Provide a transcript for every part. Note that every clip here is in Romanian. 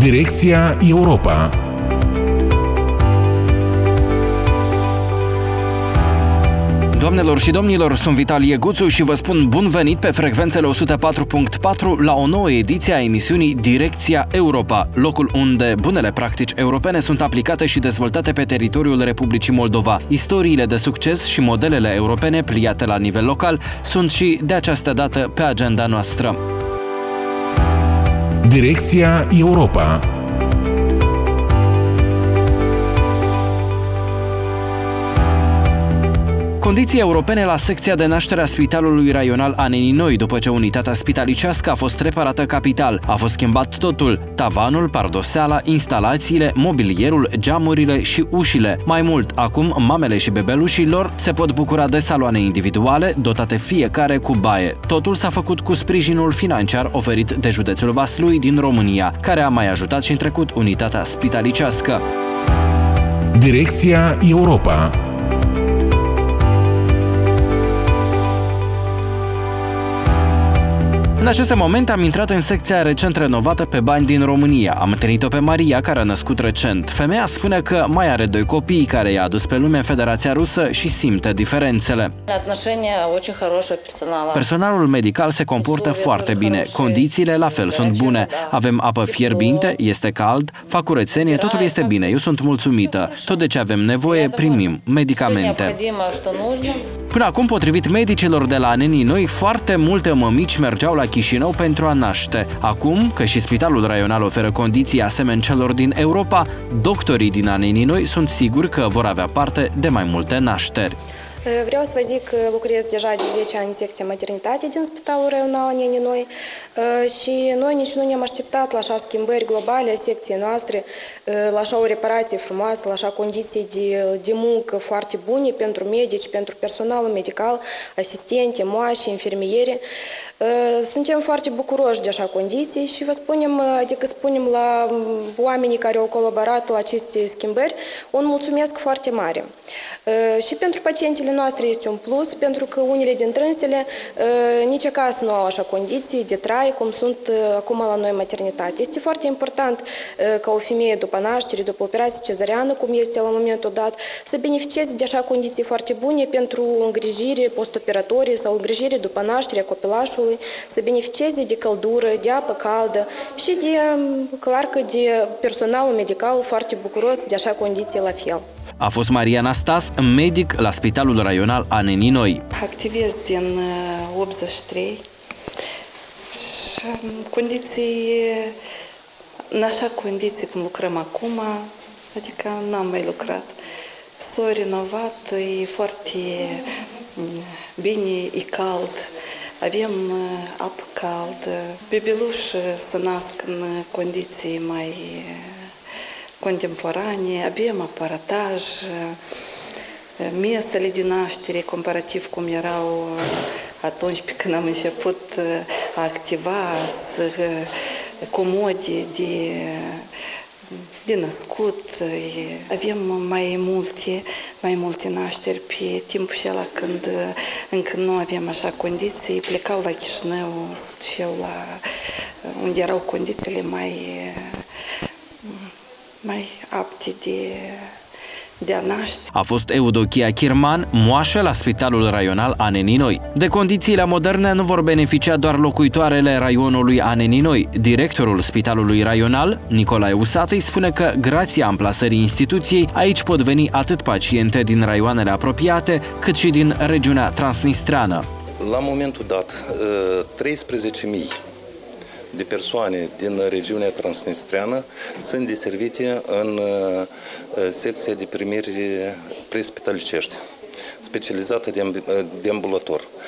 Direcția Europa Doamnelor și domnilor, sunt Vitalie Guțu și vă spun bun venit pe frecvențele 104.4 la o nouă ediție a emisiunii Direcția Europa, locul unde bunele practici europene sunt aplicate și dezvoltate pe teritoriul Republicii Moldova. Istoriile de succes și modelele europene pliate la nivel local sunt și de această dată pe agenda noastră. Direcția Europa Condiții europene la secția de naștere a Spitalului Raional Aneni Noi, după ce unitatea spitalicească a fost reparată capital. A fost schimbat totul, tavanul, pardoseala, instalațiile, mobilierul, geamurile și ușile. Mai mult, acum mamele și bebelușii lor se pot bucura de saloane individuale, dotate fiecare cu baie. Totul s-a făcut cu sprijinul financiar oferit de județul Vaslui din România, care a mai ajutat și în trecut unitatea spitalicească. Direcția Europa În aceste momente am intrat în secția recent renovată pe bani din România. Am întâlnit-o pe Maria, care a născut recent. Femeia spune că mai are doi copii care i-a adus pe lume în Federația Rusă și simte diferențele. Personalul medical se comportă foarte bine. Condițiile la fel sunt bune. Avem apă fierbinte, este cald, fac curățenie, totul este bine. Eu sunt mulțumită. Tot de ce avem nevoie, primim medicamente. Până acum, potrivit medicilor de la Nenii Noi, foarte multe mămici mergeau la Chișinău pentru a naște. Acum, că și Spitalul Raional oferă condiții asemeni celor din Europa, doctorii din Nenii Noi sunt siguri că vor avea parte de mai multe nașteri. Vreau să vă zic că lucrez deja de 10 ani în secția maternitate din Spitalul Raional Neninoi și noi nici nu ne-am așteptat la așa schimbări globale a secției noastre, la așa o reparație frumoasă, la așa condiții de, de muncă foarte bune pentru medici, pentru personalul medical, asistente, moași, infirmiere. Suntem foarte bucuroși de așa condiții și vă spunem, adică spunem la oamenii care au colaborat la aceste schimbări, un mulțumesc foarte mare. Și pentru pacientele noastre este un plus, pentru că unele dintre însele nici acasă nu au așa condiții de trai cum sunt acum la noi maternitate. Este foarte important ca o femeie după naștere, după operație cezariană, cum este la momentul dat, să beneficieze de așa condiții foarte bune pentru îngrijire postoperatorie sau îngrijire după naștere a copilașului copilului, să beneficieze de căldură, de apă caldă și de, clar că de personalul medical foarte bucuros de așa condiții la fel. A fost Maria Nastas, medic la Spitalul Raional Aneni Noi. Activez din 83 uh, și um, condiții, în așa condiții cum lucrăm acum, adică n-am mai lucrat. S-a renovat, e foarte mm, bine, e cald, avem uh, apă caldă, bebeluși să nasc în condiții mai uh, contemporane, avem aparataj, uh, mesele de naștere, comparativ cum erau atunci pe când am început a activa, comode de de născut, avem mai multe, mai multe nașteri pe timpul acela când încă nu aveam așa condiții, plecau la Chișinău, se duceau la unde erau condițiile mai, mai apte de de a naște. A fost Eudochia Kirman, moașă la Spitalul Raional Aneninoi. De condițiile moderne nu vor beneficia doar locuitoarele raionului Aneninoi. Directorul Spitalului Raional, Nicolae Usat, îi spune că, grație amplasării instituției, aici pot veni atât paciente din raioanele apropiate, cât și din regiunea transnistreană. La momentul dat, 13.000 de persoane din regiunea transnistreană sunt deservite în uh, secția de primiri prespitalicești specializată de, de ambulator, uh,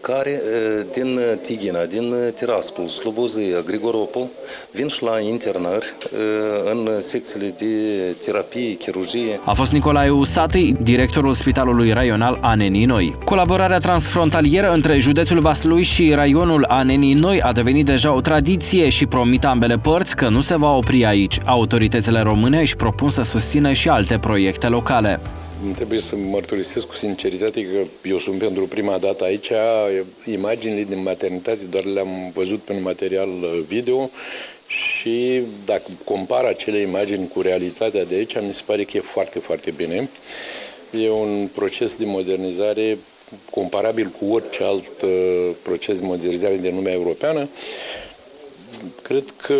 care uh, din Tighina, din Tiraspol, Slobozia, Grigoropol, vin și la internări uh, în secțiile de terapie, chirurgie. A fost Nicolae Usatei, directorul Spitalului Raional Anenii Noi. Colaborarea transfrontalieră între județul Vaslui și raionul Anenii Noi a devenit deja o tradiție și promit ambele părți că nu se va opri aici. Autoritățile române își propun să susțină și alte proiecte locale. Trebuie să mărturisesc cu sinceritate că eu sunt pentru prima dată aici. Imaginile din maternitate doar le-am văzut pe un material video și dacă compar acele imagini cu realitatea de aici, mi se pare că e foarte, foarte bine. E un proces de modernizare comparabil cu orice alt uh, proces de modernizare din lumea europeană. Cred că,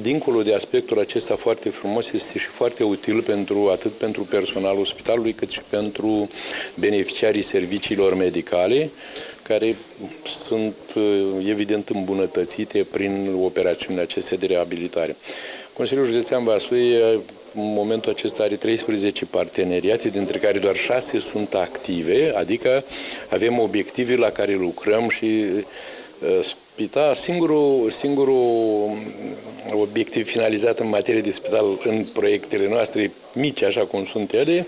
dincolo de aspectul acesta foarte frumos, este și foarte util pentru atât pentru personalul spitalului, cât și pentru beneficiarii serviciilor medicale, care sunt uh, evident îmbunătățite prin operațiunile acestea de reabilitare. Consiliul Județean Vaslui în momentul acesta are 13 parteneriate, dintre care doar 6 sunt active, adică avem obiective la care lucrăm și uh, spital, singurul, singurul obiectiv finalizat în materie de spital în proiectele noastre mici, așa cum sunt ele,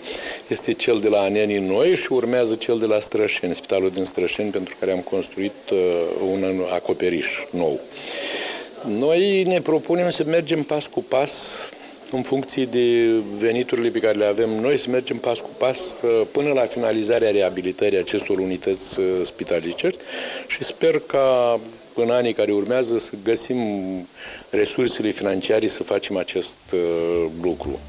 este cel de la Anenii Noi și urmează cel de la Strășeni, spitalul din Strășeni, pentru care am construit uh, un acoperiș nou. Noi ne propunem să mergem pas cu pas în funcție de veniturile pe care le avem noi, să mergem pas cu pas uh, până la finalizarea reabilitării acestor unități uh, spitalicești și sper ca în anii care urmează să găsim resursele financiare să facem acest uh, lucru.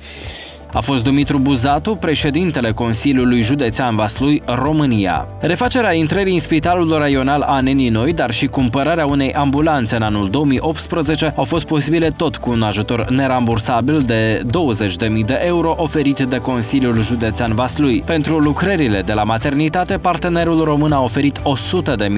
A fost Dumitru Buzatu, președintele Consiliului Județean Vaslui, România. Refacerea intrării în Spitalul Raional Anenii Noi, dar și cumpărarea unei ambulanțe în anul 2018 au fost posibile tot cu un ajutor nerambursabil de 20.000 de euro oferit de Consiliul Județean Vaslui. Pentru lucrările de la maternitate, partenerul român a oferit 100.000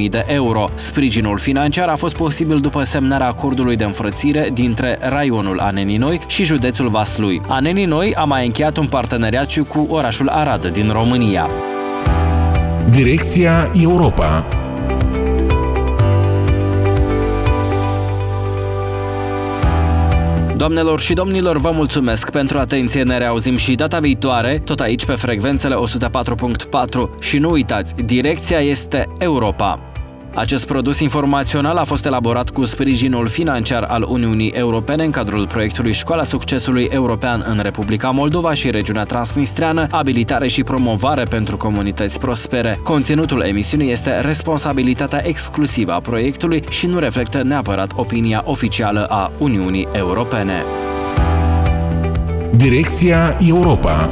de euro. Sprijinul financiar a fost posibil după semnarea acordului de înfrățire dintre raionul Anenii Noi și județul Vaslui. Anenii Noi a mai încheiat un parteneriat și cu orașul Arad din România. Direcția Europa Doamnelor și domnilor, vă mulțumesc pentru atenție, ne reauzim și data viitoare, tot aici pe frecvențele 104.4 și nu uitați, direcția este Europa. Acest produs informațional a fost elaborat cu sprijinul financiar al Uniunii Europene în cadrul proiectului Școala Succesului European în Republica Moldova și regiunea Transnistreană, abilitare și promovare pentru comunități prospere. Conținutul emisiunii este responsabilitatea exclusivă a proiectului și nu reflectă neapărat opinia oficială a Uniunii Europene. Direcția Europa